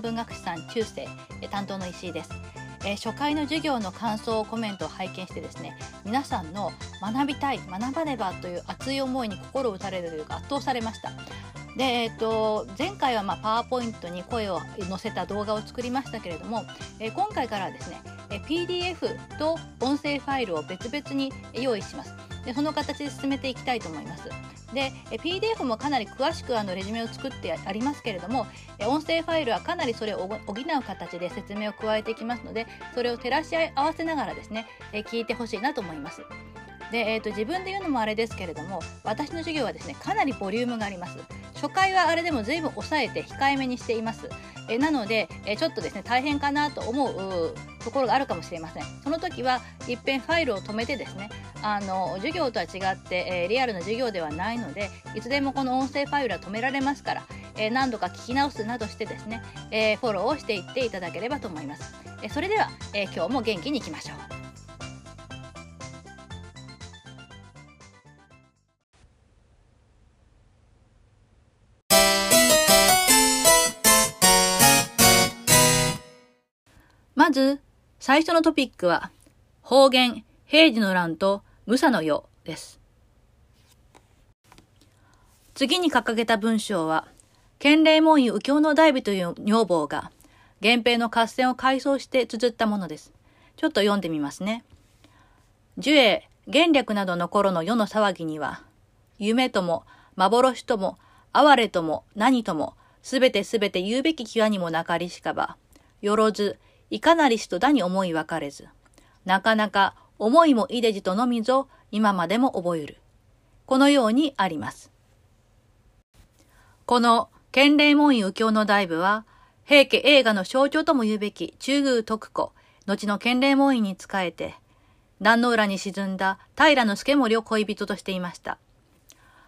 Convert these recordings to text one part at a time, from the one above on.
文学士さん中世担当の石井です。え、初回の授業の感想コメントを拝見してですね皆さんの学びたい学ばねばという熱い思いに心打たれるというか圧倒されました。で、えーと、前回はまあパワーポイントに声を載せた動画を作りましたけれども、え、今回からはですね、え、PDF と音声ファイルを別々に用意します。でその形で進めていきたいと思います。で PDF もかなり詳しくあのレジュメを作ってありますけれども音声ファイルはかなりそれを補う形で説明を加えていきますのでそれを照らし合わせながらですね聞いてほしいなと思います。で、えーと、自分で言うのもあれですけれども私の授業はですねかなりボリュームがあります。初回はあれでも随分抑えて控えめにしています。えなので、えちょっとですね大変かなと思うところがあるかもしれません。その時はいっぺんファイルを止めてですねあの授業とは違って、えー、リアルな授業ではないのでいつでもこの音声ファイルは止められますから、えー、何度か聞き直すなどしてですね、えー、フォローをしていっていただければと思います、えそれでは、え今日も元気にいきましょう。まず、最初のトピックは、方言、平時の乱と無差の世です。次に掲げた文章は、県令門院右京の代日という女房が、源平の合戦を回想して綴ったものです。ちょっと読んでみますね。樹影、元略などの頃の世の騒ぎには、夢とも、幻とも、哀れとも、何とも、すべてすべて言うべき際にもなかりしかば、よろず、いかなりしとだに思い分かれず、なかなか思いもいでじとのみぞ今までも覚える。このようにあります。この建礼門院右京の大部は、平家映画の象徴とも言うべき中宮徳子、後の建礼門院に仕えて、壇の浦に沈んだ平助盛を恋人としていました。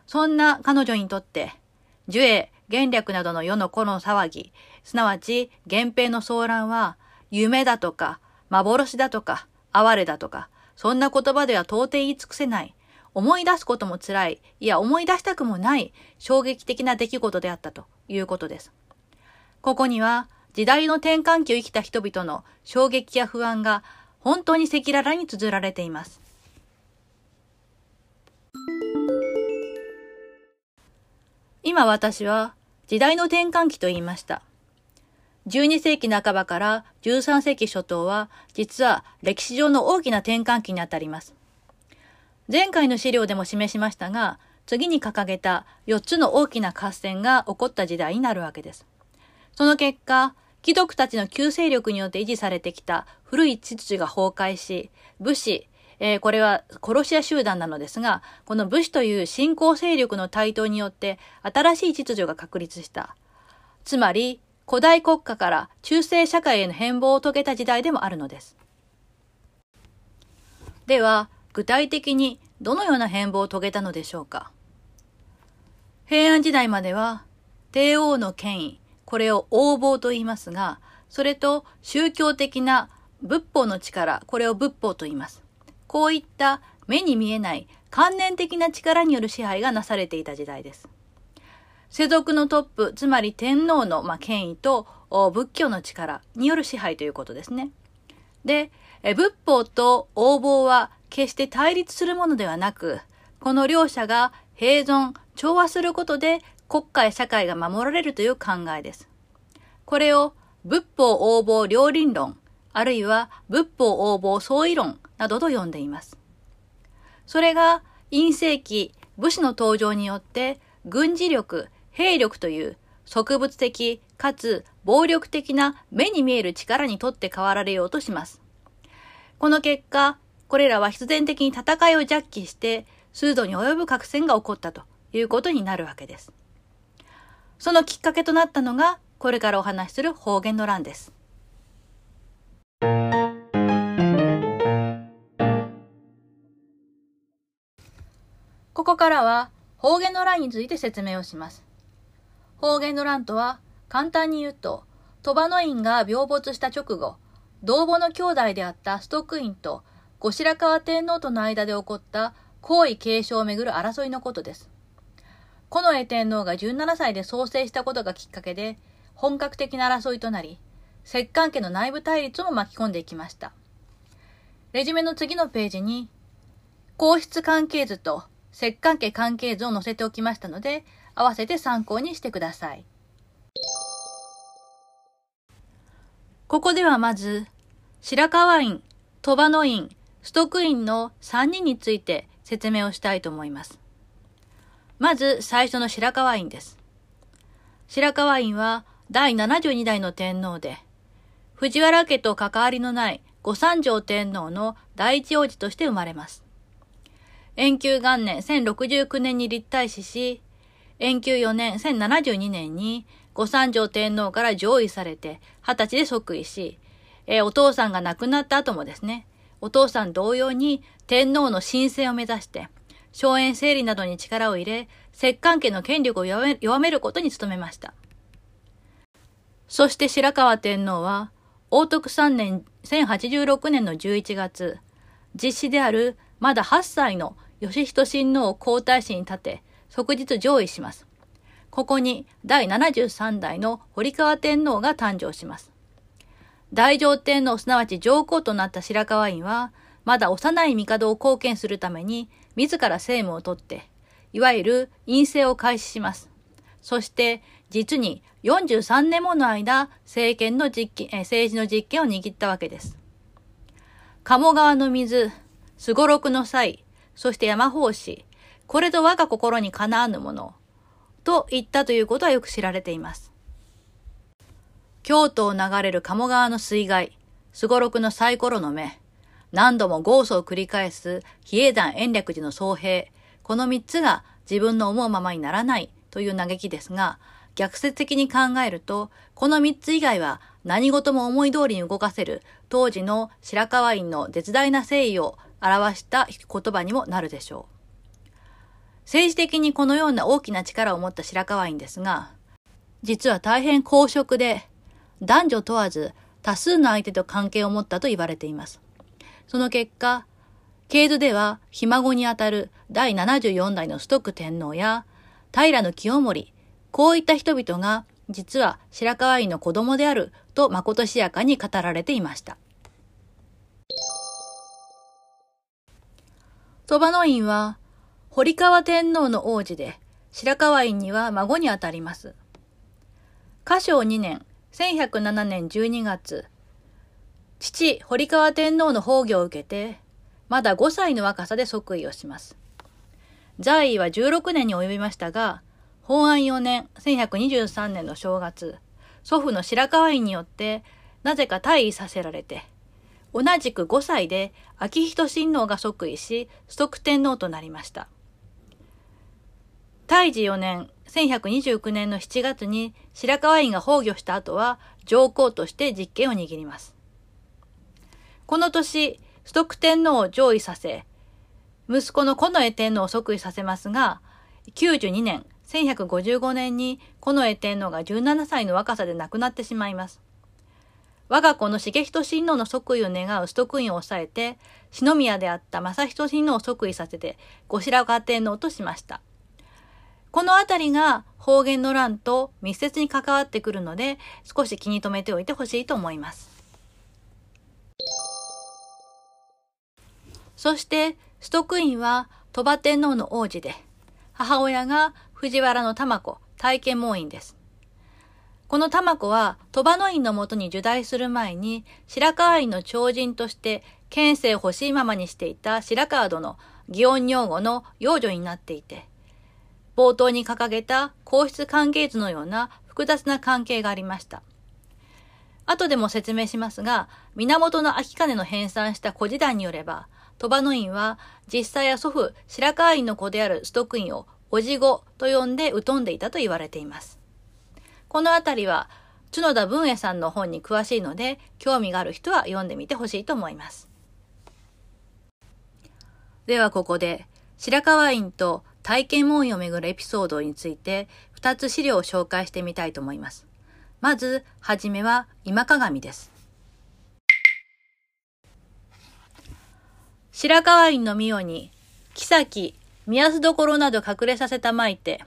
そんな彼女にとって、樹影、元略などの世の頃の騒ぎ、すなわち源平の騒乱は、夢だとか、幻だとか、哀れだとか、そんな言葉では到底言い尽くせない。思い出すことも辛い、いや思い出したくもない衝撃的な出来事であったということです。ここには時代の転換期を生きた人々の衝撃や不安が本当に赤裸々に綴られています。今私は時代の転換期と言いました。12世紀半ばから13世紀初頭は、実は歴史上の大きな転換期にあたります。前回の資料でも示しましたが、次に掲げた4つの大きな合戦が起こった時代になるわけです。その結果、貴族たちの旧勢力によって維持されてきた古い秩序が崩壊し、武士、えー、これは殺し屋集団なのですが、この武士という新興勢力の台頭によって新しい秩序が確立した。つまり、古代国家から中世社会への変貌を遂げた時代でもあるのです。では、具体的にどのような変貌を遂げたのでしょうか。平安時代までは、帝王の権威、これを横暴と言いますが、それと宗教的な仏法の力、これを仏法と言います。こういった目に見えない観念的な力による支配がなされていた時代です。世俗のトップ、つまり天皇の、まあ、権威と仏教の力による支配ということですね。で、仏法と横暴は決して対立するものではなく、この両者が併存、調和することで国家や社会が守られるという考えです。これを仏法横暴両輪論、あるいは仏法横暴相違論などと呼んでいます。それが、陰世紀、武士の登場によって、軍事力、兵力という植物的かつ暴力的な目に見える力にとって変わられようとします。この結果、これらは必然的に戦いを弱気して、数度に及ぶ核戦が起こったということになるわけです。そのきっかけとなったのが、これからお話しする方言の乱です。ここからは方言の乱について説明をします。方言の乱とは、簡単に言うと、鳥羽の院が病没した直後、同母の兄弟であったストック院と後白河天皇との間で起こった皇位継承をめぐる争いのことです。近衛天皇が17歳で創生したことがきっかけで、本格的な争いとなり、石棺家の内部対立も巻き込んでいきました。レジュメの次のページに、皇室関係図と石棺家関係図を載せておきましたので、合わせて参考にしてください。ここではまず、白河院、鳥羽の院、ストック院の3人について説明をしたいと思います。まず最初の白河院です。白河院は第72代の天皇で、藤原家と関わりのない御三条天皇の第一王子として生まれます。延久元年1069年に立体死し、延久4年1072年に御三条天皇から上位されて二十歳で即位し、えー、お父さんが亡くなった後もですね、お父さん同様に天皇の神聖を目指して、荘園整理などに力を入れ、石棺家の権力を弱めることに努めました。そして白河天皇は、王徳3年1086年の11月、実施であるまだ8歳の義人親王を皇太子に立て、即日上位します。ここに第73代の堀川天皇が誕生します。大乗天皇すなわち上皇となった白河院は、まだ幼い帝を貢献するために、自ら政務を取って、いわゆる陰性を開始します。そして、実に43年もの間、政権の実権、政治の実権を握ったわけです。鴨川の水、すごろくの際、そして山法師、これと我が心にかなわぬもの、と言ったということはよく知られています。京都を流れる鴨川の水害、すごろくのサイコロの目、何度もゴースを繰り返す比叡山延暦寺の総兵、この三つが自分の思うままにならないという嘆きですが、逆説的に考えると、この三つ以外は何事も思い通りに動かせる当時の白河院の絶大な誠意を表した言葉にもなるでしょう。政治的にこのような大きな力を持った白河院ですが、実は大変公職で、男女問わず多数の相手と関係を持ったと言われています。その結果、経図では、ひ孫にあたる第74代のストック天皇や、平清盛、こういった人々が、実は白河院の子供であるとまことしやかに語られていました。鳥羽の院は、堀川天皇の王子で、白河院には孫にあたります。嘉祥2年、1107年12月、父、堀川天皇の崩御を受けて、まだ5歳の若さで即位をします。在位は16年に及びましたが、本案4年、1123年の正月、祖父の白河院によって、なぜか退位させられて、同じく5歳で秋人親王が即位し、崇徳天皇となりました。大治4年、1129年の7月に白河院が崩御した後は上皇として実権を握ります。この年、崇徳天皇を上位させ、息子の近衛天皇を即位させますが、92年、1155年に近衛天皇が17歳の若さで亡くなってしまいます。我が子の重人親王の即位を願う崇徳院を抑えて、篠宮であった正人親王を即位させて、後白河天皇としました。このあたりが方言の乱と密接に関わってくるので、少し気に留めておいてほしいと思います。そして、崇徳院は鳥羽天皇の王子で、母親が藤原の玉子、体験門院です。この玉子は鳥羽の院のもとに受代する前に、白河院の超人として県政欲しいままにしていた白河殿、祇園女房の養女になっていて、冒頭に掲げた皇室関係図のような複雑な関係がありました。後でも説明しますが、源の秋金の編纂した古事談によれば、鳥羽の院は実際や祖父白河院の子であるストック院をおじごと呼んで疎んでいたと言われています。このあたりは角田文也さんの本に詳しいので興味がある人は読んでみてほしいと思います。ではここで白河院と体験門をめぐるエピソードについて2つ資料を紹介してみたいと思います。まず、はじめは今鏡です。白河院の御代に、妃、宮津所など隠れさせたまいて、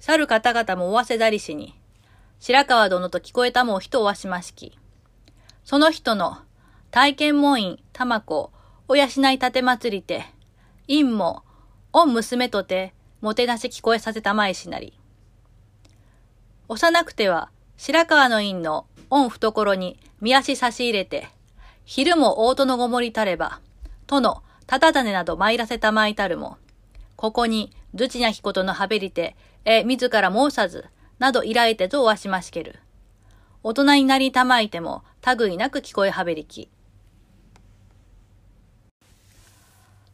去る方々もおわせだりしに、白川殿と聞こえたもう人をわしましき。その人の体験門院玉子お養い立て祭りて、陰も、御娘とて、もてなし聞こえさせたまいしなり。幼くては、白川の院の御懐に見足差し入れて、昼も大戸のごもりたれば、殿、たた種など参らせたまいたるも、ここに、ずちなきことのはべりて、え、自ら申さず、など依頼てとおわしましける。大人になりたまいても、類なく聞こえはべりき。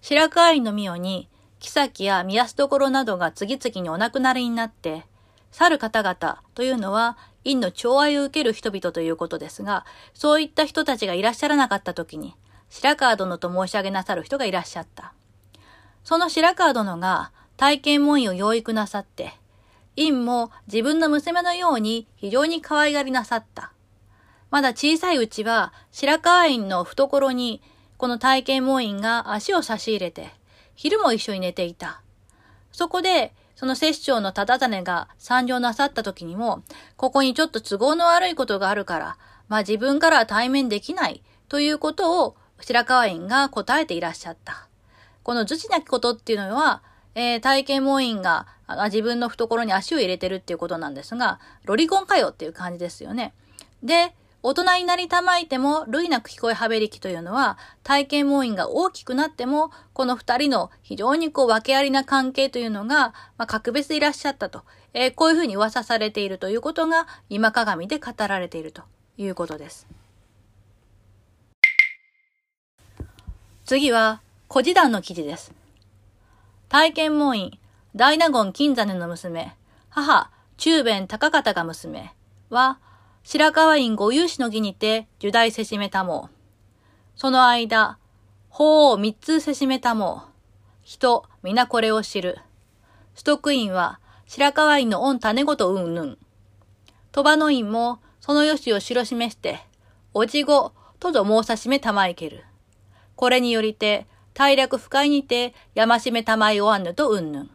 白河院の御代に、妃や宮安所などが次々にお亡くなりになって、去る方々というのは、院の寵愛を受ける人々ということですが、そういった人たちがいらっしゃらなかった時に、白河殿と申し上げなさる人がいらっしゃった。その白河殿が体験門院を養育なさって、院も自分の娘のように非常に可愛がりなさった。まだ小さいうちは白河院の懐にこの体験門員が足を差し入れて、昼も一緒に寝ていた。そこで、その摂政の忠種が参上なさった時にも、ここにちょっと都合の悪いことがあるから、まあ自分からは対面できないということを白河院が答えていらっしゃった。この図知なきことっていうのは、えー、体験門員が自分の懐に足を入れてるっていうことなんですが、ロリコンかよっていう感じですよね。で、大人になりたまいても、類なく聞こえはべりきというのは、体験門員が大きくなっても、この二人の非常にこう、訳ありな関係というのが、まあ、格別いらっしゃったと、えー、こういうふうに噂されているということが、今鏡で語られているということです。次は、古事談の記事です。体験門員、大納言金真の娘、母、中弁高方が娘は、白河院御有志の儀にて、受代せしめたもその間、法を三つせしめたも人、皆これを知る。ストック院は、白河院の御種ごとうんぬん。鳥羽の院も、そのよしを知示して、おじご、とぞ申さしめたまいける。これによりて、大略不快にて、やましめたまいおわぬとうんぬん。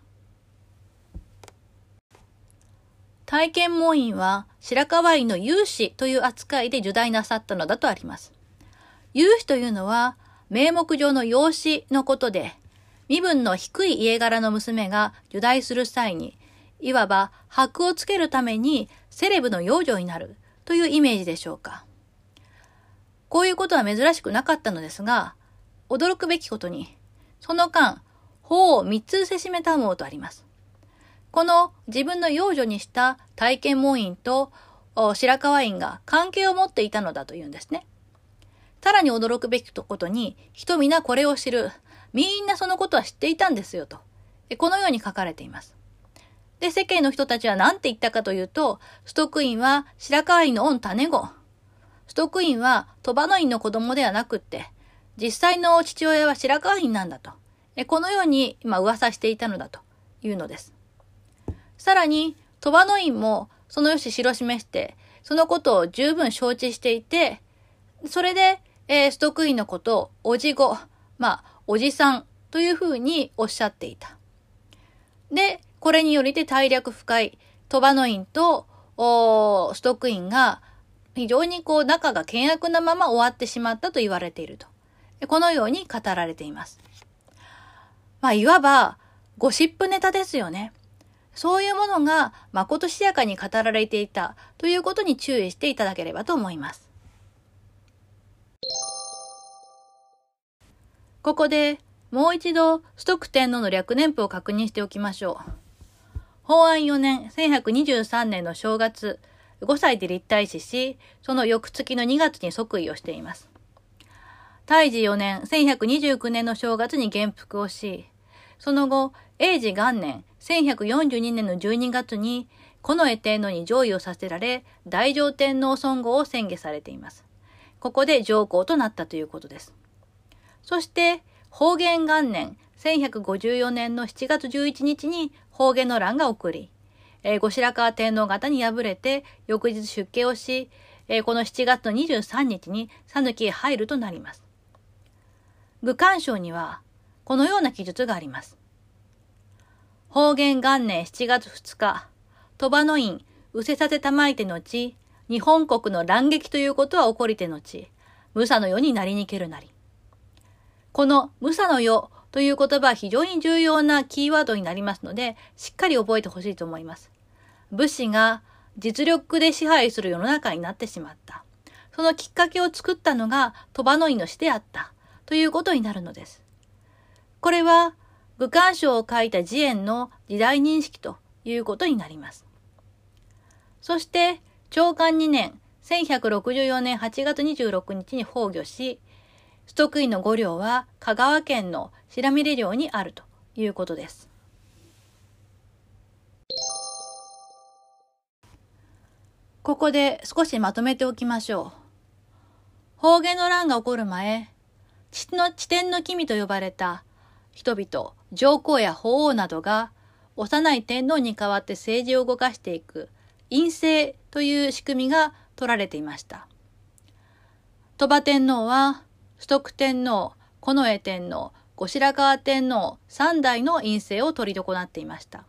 体験門院は白河院の有志という扱いで受代なさったのだとあります。有志というのは名目上の養子のことで、身分の低い家柄の娘が受代する際に、いわば箔をつけるためにセレブの養女になるというイメージでしょうか。こういうことは珍しくなかったのですが、驚くべきことに、その間、法を三つせしめたもうとあります。この自分の養女にした体験門院と白河院が関係を持っていたのだというんですね。さらに驚くべきことに、人皆これを知る。みんなそのことは知っていたんですよと。このように書かれています。で、世間の人たちは何て言ったかというと、ストックインは白河院の御種子。ストックインは鳥羽の院の子供ではなくって、実際の父親は白河院なんだと。このように今噂していたのだというのです。さらに、鳥羽の院もそのよし知示して、そのことを十分承知していて、それで、えー、ストックインのことをおじご、まあ、おじさんというふうにおっしゃっていた。で、これによりて大略深い鳥羽の院とおストックインが非常にこう仲が険悪なまま終わってしまったと言われていると。このように語られています。まあ、いわばゴシップネタですよね。そういうものが誠しやかに語られていたということに注意していただければと思います。ここでもう一度ストック天皇の略年譜を確認しておきましょう。法安4年1123年の正月、5歳で立体死し、その翌月の2月に即位をしています。大治4年1129年の正月に元服をし、その後、永治元年1142年の12月に、近衛天皇に上位をさせられ、大乗天皇尊号を宣言されています。ここで上皇となったということです。そして、方言元年1154年の7月11日に方言の乱が起こり、えー、後白河天皇方に敗れて翌日出家をし、えー、この7月の23日に讃岐へ入るとなります。愚官章にはこのような記述があります。方言元年7月2日、鳥羽の院、失せさせたまいて後、日本国の乱撃ということは起こりて後、無差の世になりにけるなり。この無差の世という言葉は非常に重要なキーワードになりますので、しっかり覚えてほしいと思います。武士が実力で支配する世の中になってしまった。そのきっかけを作ったのが鳥羽の命であったということになるのです。これは武漢書を書いた慈円の時代認識ということになります。そして、長官2年、1164年8月26日に崩御し、ストクイの5両は香川県の白見領にあるということです。ここで少しまとめておきましょう。方言の乱が起こる前、地の地点の君と呼ばれた人々、上皇や法皇などが幼い天皇に代わって政治を動かしていく陰政という仕組みが取られていました。鳥羽天皇は、崇徳天皇、近衛天皇、後白河天皇三代の陰政を取り行っていました。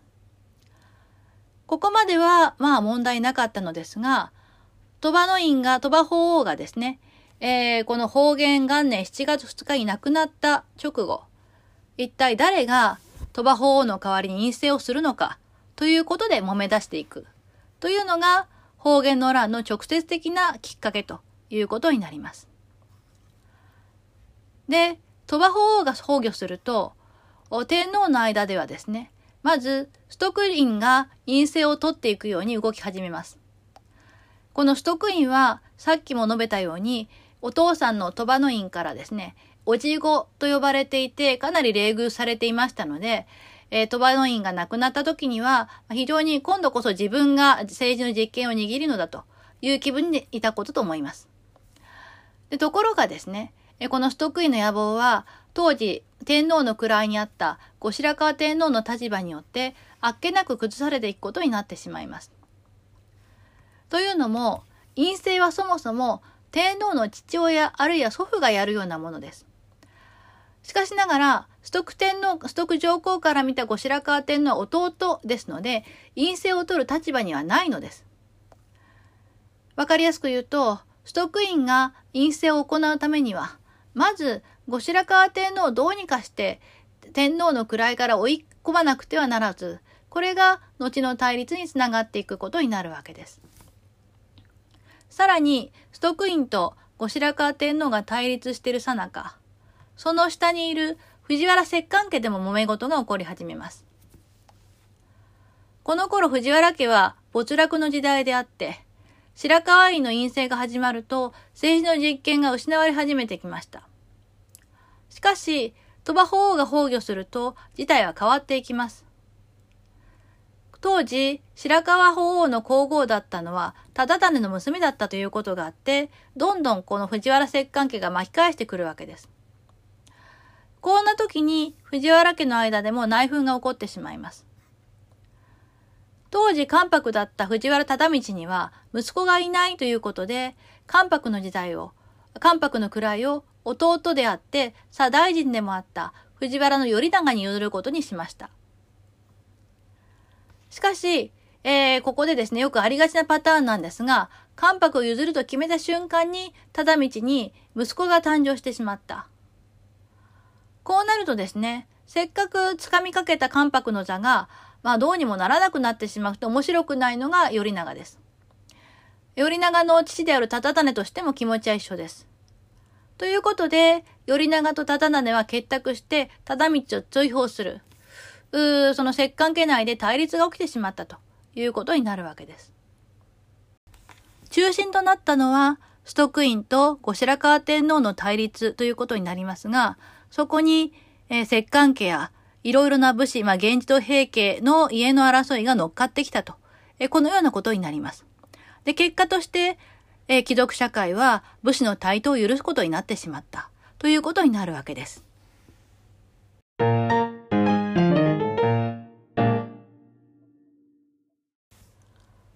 ここまではまあ問題なかったのですが、鳥羽の院が、鳥羽法皇がですね、えー、この方言元年7月2日に亡くなった直後、一体誰が鳥羽法皇の代わりに陰性をするのかということで揉め出していくというのが方言の乱の直接的なきっかけということになります。で、鳥羽法皇が崩御すると、天皇の間ではですね、まず、ストクインが陰性を取っていくように動き始めます。このストクインは、さっきも述べたように、お父さんの鳥羽の院からですね、おじごと呼ばれていて、かなり冷遇されていましたので、えー、鳥羽の院が亡くなった時には、非常に今度こそ自分が政治の実権を握るのだという気分にいたことと思います。でところがですね、このストックイの野望は、当時天皇の位にあった後白河天皇の立場によって、あっけなく崩されていくことになってしまいます。というのも、陰性はそもそも天皇の父親あるいは祖父がやるようなものです。しかしながら、ストック天皇、ストク上皇から見た後白河天皇は弟ですので、陰性を取る立場にはないのです。わかりやすく言うと、ストック院が陰性を行うためには、まず、後白河天皇をどうにかして、天皇の位から追い込まなくてはならず、これが後の対立につながっていくことになるわけです。さらに、ストック院と後白河天皇が対立しているさなか、その下にいる藤原摂関家でも揉め事が起こり始めます。この頃藤原家は没落の時代であって、白河院の陰性が始まると政治の実権が失われ始めてきました。しかし、鳥羽法皇が崩御すると事態は変わっていきます。当時、白河法皇の皇后だったのは、忠種の娘だったということがあって、どんどんこの藤原摂関家が巻き返してくるわけです。こんな時に藤原家の間でも内紛が起こってしまいます。当時関白だった藤原忠道には息子がいないということで、関白の時代を、関白の位を弟であって左大臣でもあった藤原の頼長に譲ることにしました。しかし、えー、ここでですね、よくありがちなパターンなんですが、関白を譲ると決めた瞬間に、忠道に息子が誕生してしまった。こうなるとですね、せっかく掴みかけた関白の座が、まあどうにもならなくなってしまうと面白くないのが頼長です。頼長の父である忠種としても気持ちは一緒です。ということで、頼長と忠種は結託して、忠道を追放する。うーその摂関係内で対立が起きてしまったということになるわけです。中心となったのは、ストックインと後白河天皇の対立ということになりますが、そこに、えー、石棺家やいろいろな武士、まあ、源氏と平家の家の争いが乗っかってきたと、えー、このようなことになります。で、結果として、えー、貴族社会は武士の台頭を許すことになってしまったということになるわけです。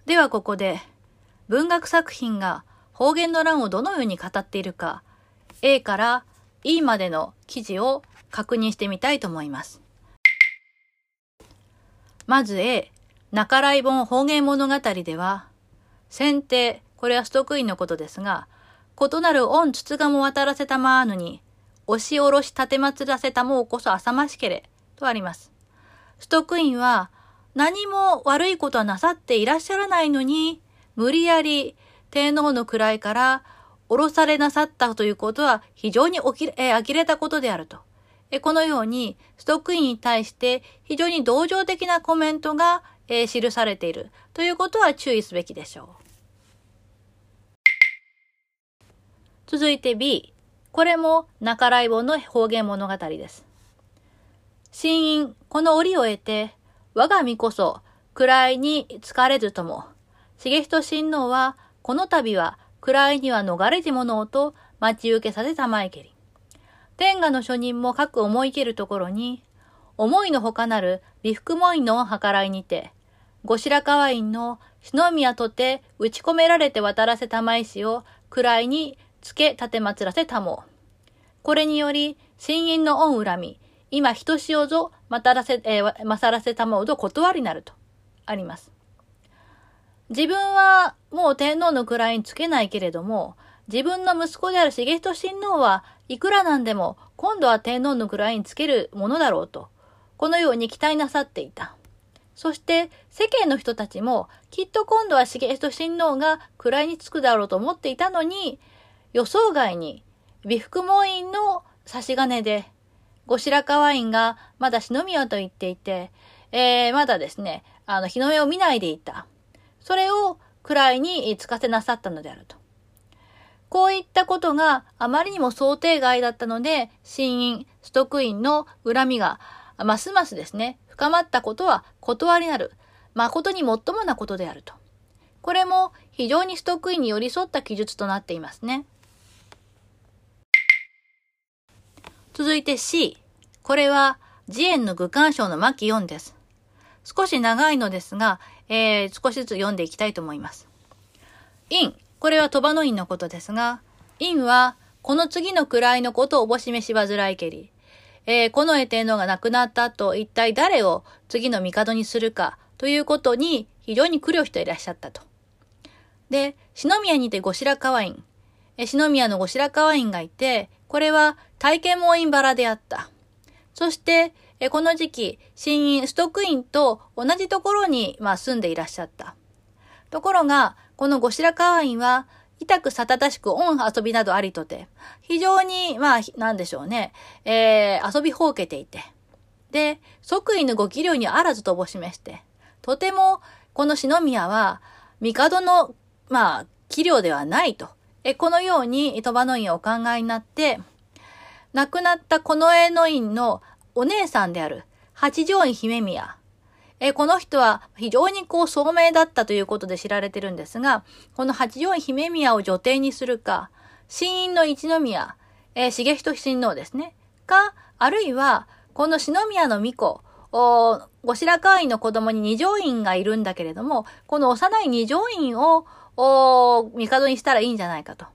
ではここで文学作品が方言の乱をどのように語っているか A から E までの記事を確認してみたいと思います。まず A、中来本方言物語では、先手、これはストックインのことですが、異なる恩筒がも渡らせたまーぬに、押し下ろし立てまつらせたもうこそ浅ましけれ、とあります。ストックインは、何も悪いことはなさっていらっしゃらないのに、無理やり天皇の位から降ろされなさったということは非常に起き、え、呆れたことであると。えこのように、ストックインに対して非常に同情的なコメントが、え、記されているということは注意すべきでしょう。続いて B。これも中来本の方言物語です。新院、この折を得て、我が身こそ、位に疲れずとも、重人親王は、この度は、位には逃れじものをと待ち受けさせたまえけり。天下の諸人も各思いけるところに、思いのほかなる美福門院の計らいにて、後白河院の篠宮とて打ち込められて渡らせたまいしを位につけ立てまつらせたもう。これにより、新院の恩恨み、今人しおぞ、またらせ、えー、まさらせたもうど断りなると、あります。自分はもう天皇の位につけないけれども、自分の息子である重人親王はいくらなんでも今度は天皇の位につけるものだろうと、このように期待なさっていた。そして世間の人たちもきっと今度は重人親王が位につくだろうと思っていたのに、予想外に、美福門院の差し金で、後白河院がまだ篠宮と言っていて、えー、まだですね、あの、日の目を見ないでいた。それを位につかせなさったのであると。こういったことがあまりにも想定外だったので、新院、ストック院の恨みがますますですね、深まったことは断りなる、誠に最もなことであると。これも非常にストック院に寄り添った記述となっていますね。続いて C。これは、慈円の愚感賞の巻4です。少し長いのですが、えー、少しずつ読んでいきたいと思います。陰。これは鳥羽の陰のことですが、陰は、この次の位のことをおぼしめし煩いけり。えー、この絵天皇が亡くなった後、一体誰を次の帝にするかということに非常に苦慮していらっしゃったと。で、篠宮にて後白河院。え篠宮の後白河院がいて、これは体験門院バラであった。そして、えこの時期、新院、ストックインと同じところに、まあ、住んでいらっしゃった。ところが、この後白河院は、痛くさたたしく恩遊びなどありとて、非常に、まあ、なんでしょうね、えー、遊びほうけていて。で、即位のご器量にあらずとぼしめして、とても、この篠宮は、帝の、まあ、器量ではないと。えこのように鳥羽の院をお考えになって、亡くなった近衛の院のお姉さんである八条院姫宮。えこの人は非常にこう聡明だったということで知られてるんですが、この八条院姫宮を女帝にするか、新院の一宮、え重人親王ですね。か、あるいは、この篠宮の巫女、お後白河院の子供に二条院がいるんだけれども、この幼い二条院をを帝にしたらいいんじゃないかと。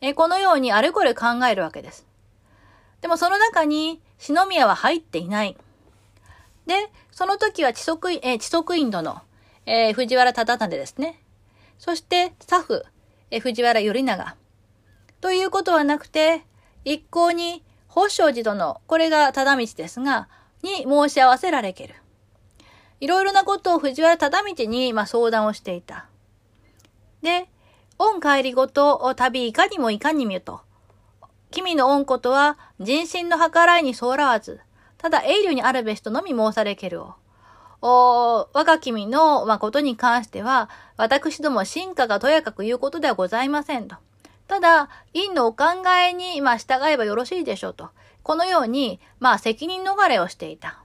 えこのようにあれこれ考えるわけです。でもその中に篠宮は入っていない。で、その時は知足、え知足インドの、えー、藤原忠胤ですね。そして、サフ、えー、藤原頼長。ということはなくて、一向に、宝生寺殿、これが忠道ですが、に申し合わせられける。いろいろなことを藤原忠道に、まあ、相談をしていた。で、恩帰りごと旅いかにもいかにみと。君の恩ことは人心の計らいにそらわず、ただ永慮にあるべしとのみ申されけるを。お我が君の、まことに関しては、私ども進化がとやかく言うことではございませんと。ただ、院のお考えに、ま、従えばよろしいでしょうと。このように、まあ、責任逃れをしていた。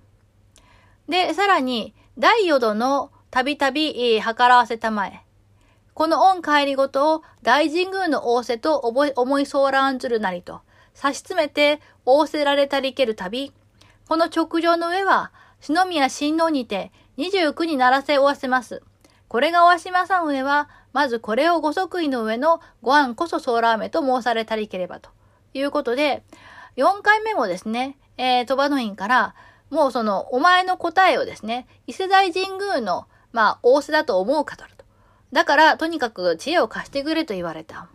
で、さらに、第四度のたびたび、計らわせたまえ。この恩帰りごとを大神宮の仰せと思いそうらんずるなりと、差し詰めて仰せられたりけるたび、この直上の上は、篠宮親王にて29にならせおわせます。これがおわしまさん上は、まずこれをご即位の上のご案こそそうらめと申されたりければということで、4回目もですね、えー、鳥羽の院から、もうその、お前の答えをですね、伊勢大神宮のまあ、仰せだと思うかと。だから、とにかく知恵を貸してくれと言われた。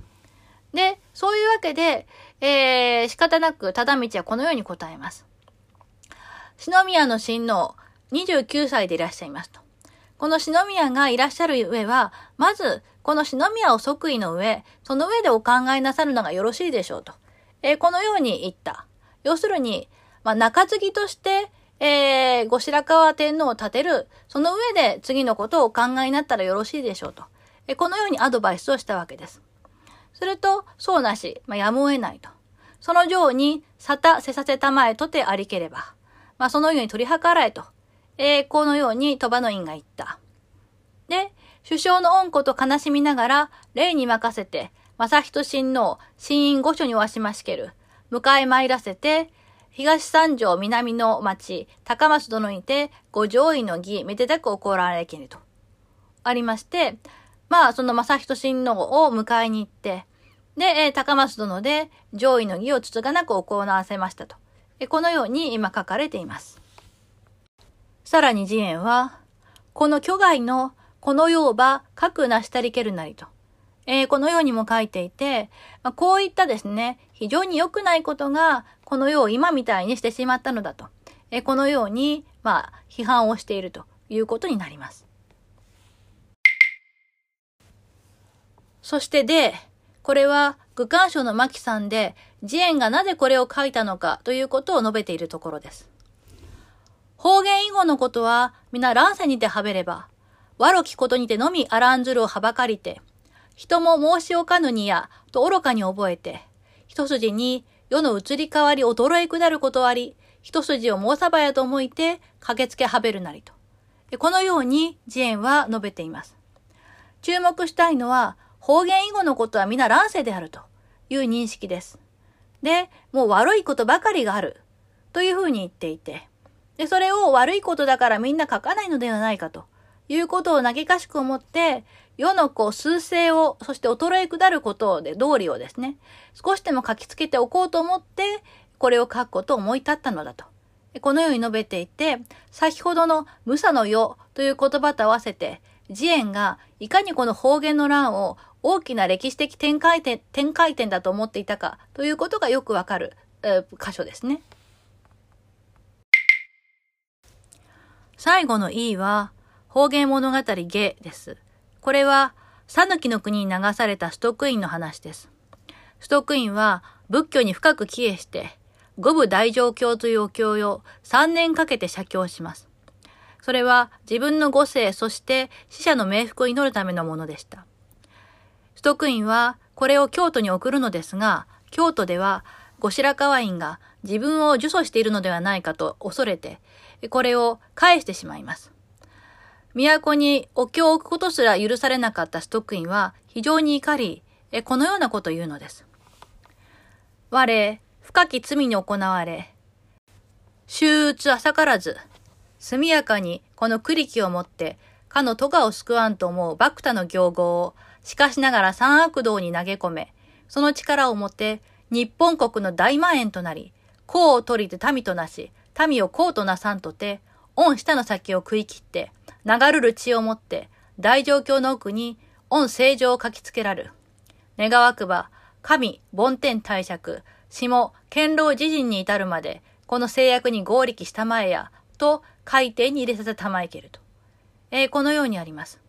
で、そういうわけで、えー、仕方なく忠道はこのように答えます。篠宮の親王、29歳でいらっしゃいますと。この篠宮がいらっしゃる上は、まず、この篠宮を即位の上、その上でお考えなさるのがよろしいでしょうと。えー、このように言った。要するに、まあ、中継ぎとして、えー、後白河天皇を立てる、その上で次のことをお考えになったらよろしいでしょうと。え、このようにアドバイスをしたわけです。すると、そうなし、まあ、やむを得ないと。その上に、沙汰せさせたまえとてありければ、まあ、そのように取り計らえと。えー、このように鳥羽の院が言った。で、首相の恩子と悲しみながら、霊に任せて、正人親王、新院御所におわしましける。迎え参らせて、東三条南の町、高松殿にて、ご上位の儀、めでたく行われけると。ありまして、まあ、その正人親王を迎えに行って、で、高松殿で上位の儀をつつがなく行わせましたと。このように今書かれています。さらに次元は、この巨外のこの世をばくなしたりけるなりと。えー、このようにも書いていて、まあ、こういったですね、非常に良くないことが、この世を今みたいにしてしまったのだと。えー、このように、まあ、批判をしているということになります。そしてで、これは、愚官書の牧さんで、慈円がなぜこれを書いたのかということを述べているところです。方言以後のことは、皆乱世にてはべれば、悪きことにてのみあらんずるをはばかりて、人も申しおかぬにや、と愚かに覚えて、一筋に世の移り変わり衰え下ることあり、一筋を申さばやと思いて、駆けつけはべるなりと。このように慈円は述べています。注目したいのは、方言以後のことは皆乱世であるという認識です。で、もう悪いことばかりがあるというふうに言っていて、で、それを悪いことだからみんな書かないのではないかということを嘆かしく思って、世のこう、数勢を、そして衰え下ることで、道理をですね、少しでも書きつけておこうと思って、これを書くことを思い立ったのだと。このように述べていて、先ほどの無差の世という言葉と合わせて、慈円がいかにこの方言の乱を大きな歴史的展開点、展開点だと思っていたかということがよくわかる、えー、箇所ですね。最後の E は、方言物語下です。これは、讃岐の国に流されたストックインの話です。ストックインは仏教に深く帰依して、五部大乗教というお経を3年かけて写経します。それは自分の五世、そして死者の冥福を祈るためのものでした。ストックインはこれを京都に送るのですが、京都では後白河院が自分を呪詛しているのではないかと恐れて、これを返してしまいます。都にお経を置くことすら許されなかったストックインは非常に怒り、このようなことを言うのです。我、深き罪に行われ、周鬱浅からず、速やかにこの栗木をもって、かの戸川を救わんと思うバクタの行号を、しかしながら三悪道に投げ込め、その力をもって、日本国の大万円となり、功を取りて民となし、民を功となさんとて、御下の先を食い切って、流るる血をもって、大状況の奥に、御正常を書きつけらる。願わくば、神、梵天帝釈、下、堅牢自陣に至るまで、この制約に合力したまえや、と海底に入れさせたまえけると。えー、このようにあります。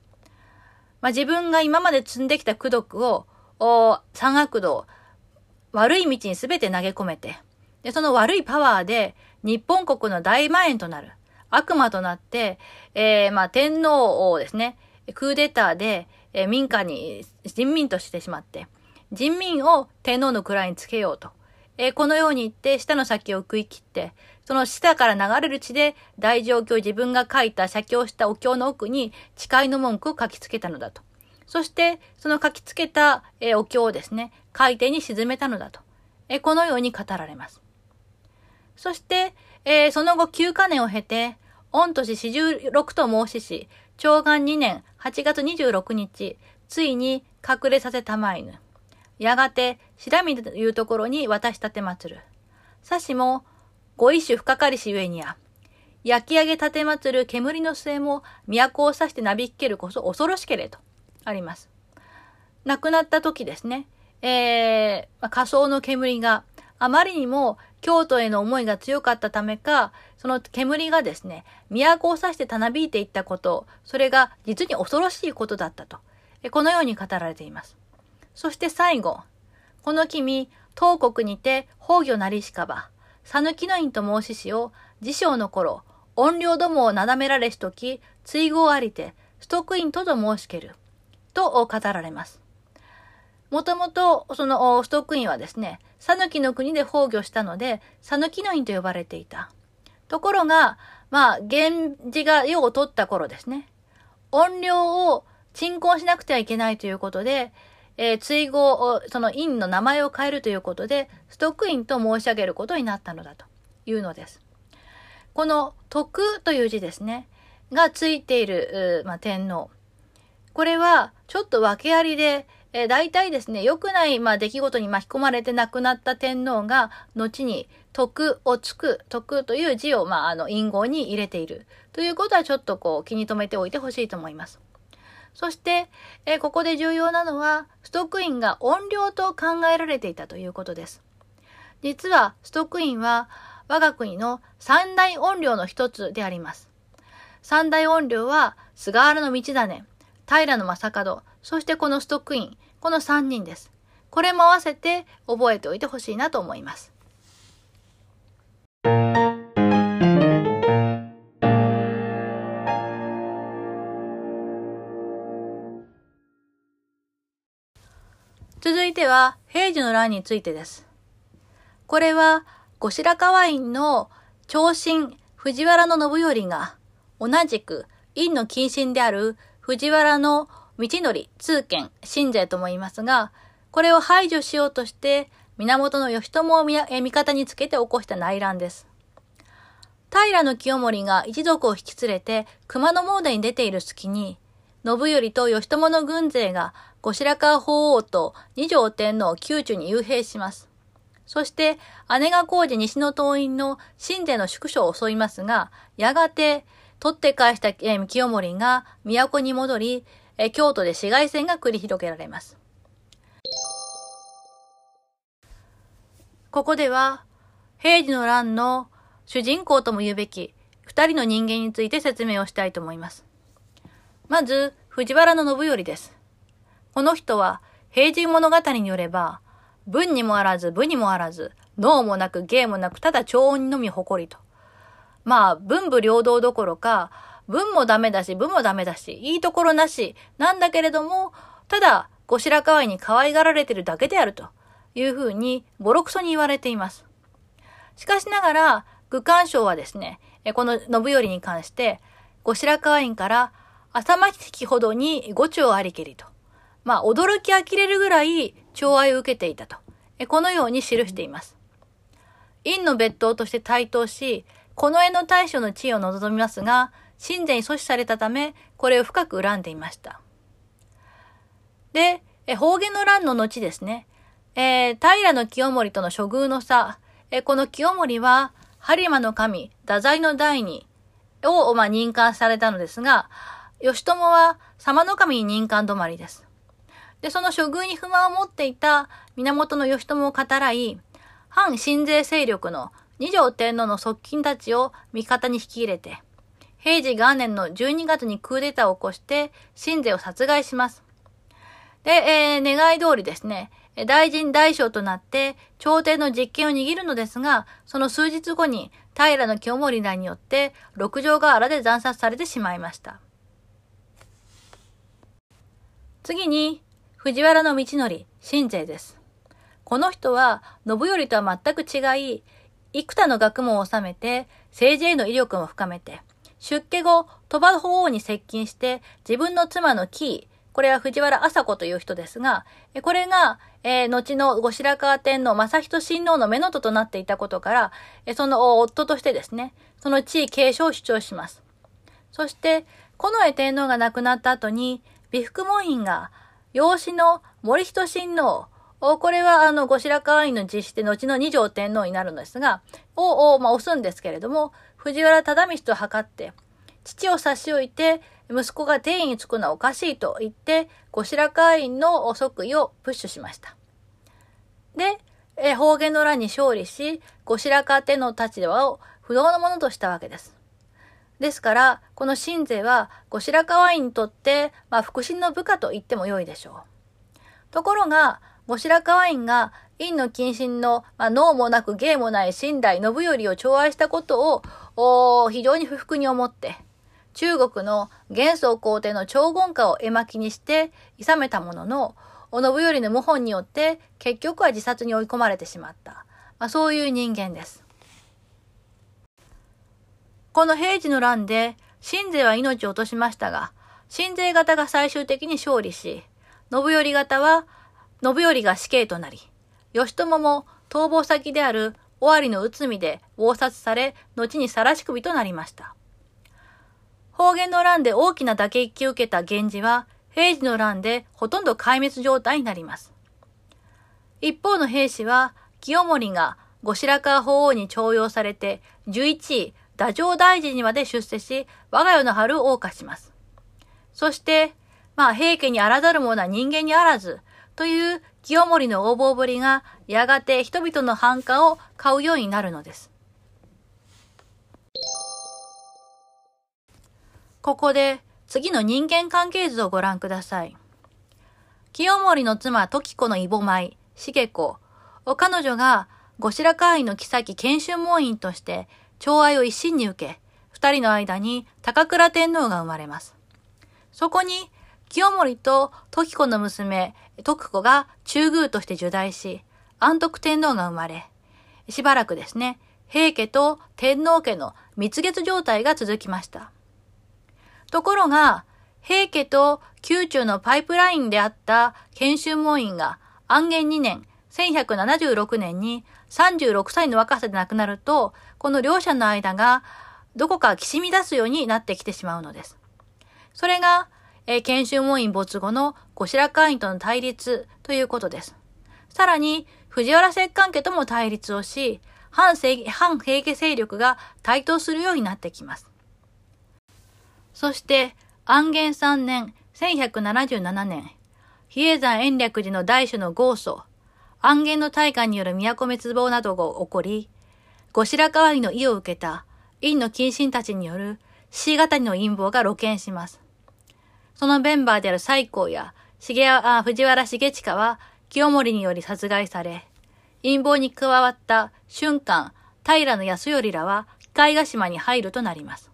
まあ、自分が今まで積んできた功徳を、お三悪道、悪い道に全て投げ込めて、で、その悪いパワーで、日本国の大万円となる。悪魔となって、えー、まあ、天皇をですね、クーデターで、えー、民家に人民としてしまって、人民を天皇の位につけようと。えー、このように言って、下の先を食い切って、その下から流れる血で大状況自分が書いた写経したお経の奥に誓いの文句を書きつけたのだと。そして、その書きつけた、えー、お経をですね、海底に沈めたのだと。えー、このように語られます。そして、えー、その後9カ年を経て、御年四十六と申しし、長元2年8月26日、ついに隠れさせたまいぬ。やがて、白身というところに渡したてまつる。さしも、ご一種深かりし上にや、焼き上げ立てまつる煙の末も都を指してなびきけるこそ恐ろしけれとあります。亡くなった時ですね、えー、仮想の煙があまりにも京都への思いが強かったためか、その煙がですね、都を指してたなびいていったこと、それが実に恐ろしいことだったと、このように語られています。そして最後、この君、東国にて崩御なりしかば、讃岐の院と申ししを、自称の頃、怨霊どもをなだめられしとき、追合ありて、ストックインとと申しける。と語られます。もともと、そのストックインはですね、讃岐の国で崩御したので、讃岐の院と呼ばれていた。ところが、まあ、源氏が世を取った頃ですね、怨霊を鎮魂しなくてはいけないということで、えー、追合、その院の名前を変えるということで、ストックインと申し上げることになったのだというのです。この徳という字ですね、がついている、まあ、天皇。これはちょっと訳ありで、えー、大体ですね、良くない、まあ、出来事に巻き込まれて亡くなった天皇が、後に徳をつく、徳という字を、まあ、あの、隠語に入れている。ということはちょっとこう、気に留めておいてほしいと思います。そして、えー、ここで重要なのは、ストックインが音量と考えられていたということです。実は、ストックインは、我が国の三大音量の一つであります。三大音量は、菅原道真、平野正門、そしてこのストックイン、この3人です。これも合わせて覚えておいてほしいなと思います。続いては、平治の乱についてです。これは、後白河院の長身藤原信頼が、同じく院の近親である藤原の道則、通剣、信税とも言いますが、これを排除しようとして、源義朝を味方につけて起こした内乱です。平清盛が一族を引き連れて熊野詣に出ている隙に、信頼と義朝の軍勢が後白河法皇と二条天皇を宮中に幽閉します。そして、姉が工事西の党員の神税の宿所を襲いますが、やがて、取って返した清盛が都に戻り、え京都で市街戦が繰り広げられます。ここでは、平治の乱の主人公とも言うべき二人の人間について説明をしたいと思います。まず、藤原信頼です。この人は、平治物語によれば、文にもあらず、武にもあらず、脳もなく芸もなく、ただ長音にのみ誇りと。まあ、文武両道どころか、文もダメだし、武もダメだし、いいところなし、なんだけれども、ただ、後白河院に可愛がられてるだけであるというふうに、ボロクソに言われています。しかしながら、愚官賞はですね、この信頼に関して、後白河院から浅まきほどに五丁ありけりと。まあ、驚き呆れるぐらい寵愛を受けていたと。このように記しています。院の別当として台頭し、この絵の大将の地位を望みますが、神前に阻止されたため、これを深く恨んでいました。で、方言の乱の後ですね、えー、平清盛との処遇の差、えー、この清盛は、播磨の神、太宰の第二を、まあ、任官されたのですが、義朝は様の神に任官止まりです。で、その処遇に不満を持っていた源義朝を語らい、反新税勢力の二条天皇の側近たちを味方に引き入れて、平治元年の12月にクーデターを起こして、新税を殺害します。で、えー、願い通りですね、大臣大将となって、朝廷の実権を握るのですが、その数日後に、平清盛らによって、六条河原で惨殺されてしまいました。次に、藤原道則、新税です。この人は、信頼とは全く違い、幾多の学問を収めて、政治への威力も深めて、出家後、鳥羽法皇に接近して、自分の妻のキー、これは藤原麻子という人ですが、これが、えー、後の後白河天皇正人親王の目のととなっていたことから、その夫としてですね、その地位継承を主張します。そして、近衛天皇が亡くなった後に、美福門院が養子の森人親王、これは、あの、後白河院の実施で後の二条天皇になるのですが、を、まあ、押すんですけれども、藤原忠道と測って、父を差し置いて、息子が天位につくのはおかしいと言って、後白河院の即位をプッシュしました。で、え方言の乱に勝利し、後白河天皇たちではを不動のものとしたわけです。ですから、この神勢は後白河院にとって、まあ、腹心の部下と言っても良いでしょう。ところが、後白河院が陰の謹慎の、まあ、脳もなく芸もない信頼信頼を寵愛したことを非常に不服に思って、中国の元宗皇帝の長言下を絵巻にして諌めたものの、信頼の謀反によって結局は自殺に追い込まれてしまった。まあ、そういう人間です。この平治の乱で、新勢は命を落としましたが、新勢型が最終的に勝利し、信頼型は、信頼が死刑となり、義朝も逃亡先である尾張の内海で暴殺され、後に晒し首となりました。方言の乱で大きな打撃を受けた源氏は、平治の乱でほとんど壊滅状態になります。一方の兵士は、清盛が後白河法皇に徴用されて、11位、太政大臣にまで出世し、我が世の春を謳歌します。そして、まあ、平家にあらざる者は人間にあらず、という清盛の横暴ぶりが、やがて人々の反感を買うようになるのです。ここで次の人間関係図をご覧ください。清盛の妻時子のイボ舞、茂子。彼女が後白河院の妃研修門院として寵愛を一心に受け、二人の間に高倉天皇が生まれます。そこに清盛と時子の娘、徳子が中宮として受代し、安徳天皇が生まれ、しばらくですね、平家と天皇家の蜜月状態が続きました。ところが、平家と宮中のパイプラインであった研修門院が安元2年、1176年に36歳の若さで亡くなると、この両者の間がどこかきしみ出すようになってきてしまうのです。それが、えー、研修門院没後の後白河院との対立ということです。さらに、藤原摂関家とも対立をし、反正反平家勢力が台頭するようになってきます。そして、安元3年、1177年、比叡山延暦寺の大種の豪祖、安元の大火による都滅亡などが起こり、後白河院の意を受けた院の近親たちによる死型の陰謀が露見します。そのメンバーである西光や重あ藤原重親は清盛により殺害され、陰謀に加わった瞬間、平康頼らは機械ヶ島に入るとなります。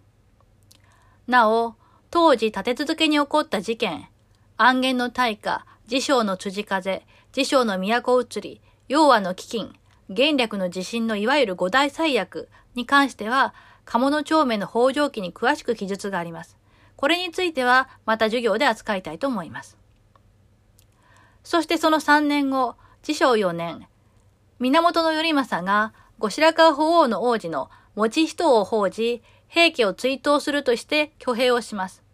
なお、当時立て続けに起こった事件、安元の大火、自称の辻風、自称の都移り、要和の飢饉、元略の地震のいわゆる五大最悪に関しては、鴨の町名の北条記に詳しく記述があります。これについては、また授業で扱いたいと思います。そしてその3年後、自称4年、源頼政が後白河法皇の王子の持人を報じ、平家を追悼するとして挙兵をします。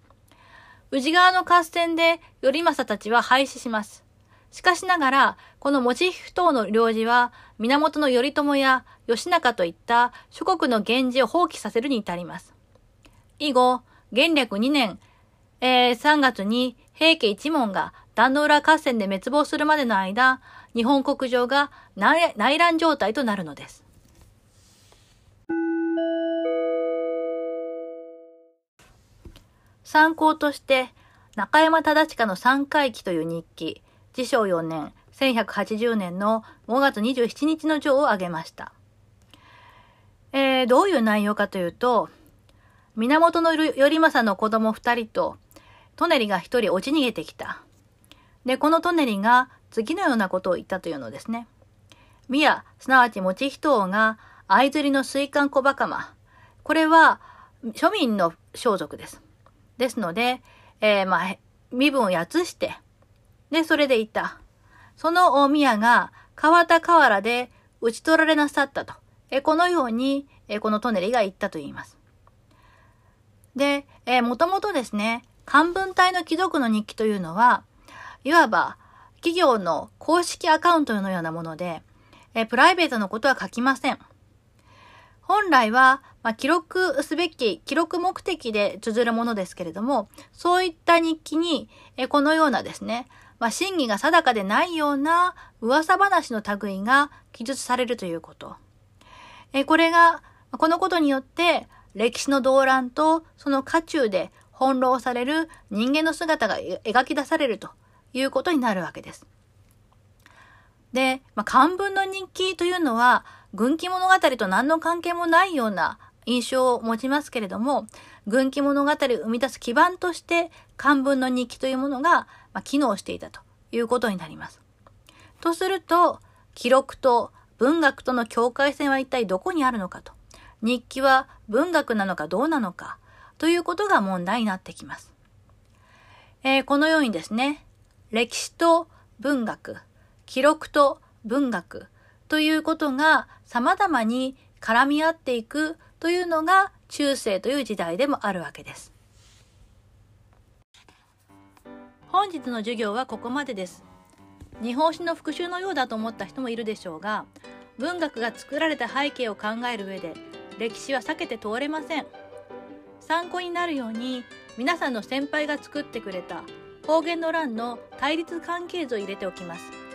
宇治川の合戦で頼政たちは廃止します。しかしながら、この持ち人の領事は、源頼朝や義仲といった諸国の源氏を放棄させるに至ります。以後、元暦2年、えー、3月に平家一門が壇の浦合戦で滅亡するまでの間、日本国上が内乱状態となるのです。参考として、中山忠親の三回忌という日記、自称4年、1180年の5月27日の章を挙げました。えー、どういう内容かというと、源頼政の子供二人と、トネリが一人落ち逃げてきた。で、このトネリが次のようなことを言ったというのですね。宮、すなわち持人王が、相釣りの水管小バカマ。これは、庶民の装束です。ですので、えー、まあ、身分をやつして、で、それでいた。その宮が、川田河原で打ち取られなさったと。えこのように、えこのトネリが言ったと言います。で、えー、もともとですね、漢文体の貴族の日記というのは、いわば、企業の公式アカウントのようなもので、えプライベートのことは書きません。本来は、まあ、記録すべき、記録目的で綴るものですけれども、そういった日記に、えこのようなですね、まあ、真偽が定かでないような噂話の類が記述されるということ。えこれが、このことによって、歴史の動乱とその渦中で翻弄される人間の姿が描き出されるということになるわけです。で、まあ、漢文の日記というのは、軍記物語と何の関係もないような印象を持ちますけれども、軍記物語を生み出す基盤として漢文の日記というものが、ま機能していたということになります。とすると、記録と文学との境界線は一体どこにあるのかと。日記は文学なのかどうなのかということが問題になってきます。えー、このようにですね、歴史と文学、記録と文学ということが様々に絡み合っていくというのが中世という時代でもあるわけです。本日の授業はここまでです。日本史の復習のようだと思った人もいるでしょうが、文学が作られた背景を考える上で、歴史は避けて通れません。参考になるように、皆さんの先輩が作ってくれた方言の欄の対立関係図を入れておきます。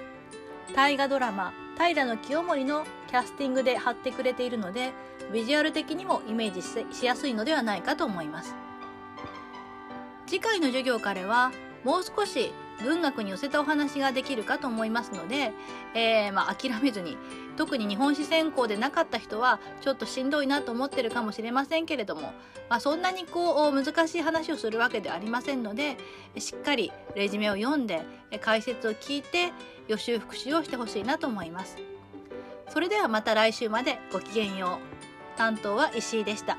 大河ドラマ「平清盛」のキャスティングで貼ってくれているのでビジュアル的にもイメージしやすいのではないかと思います次回の授業からはもう少し文学に寄せたお話ができるかと思いますので、えー、まあ、諦めずに特に日本史専攻でなかった人はちょっとしんどいなと思ってるかもしれませんけれども、まあ、そんなにこう難しい話をするわけではありませんのでしっかりレジュメを読んで解説を聞いて予習復習をしてほしいなと思います。それではまた来週までごきげんよう。担当は石井でした。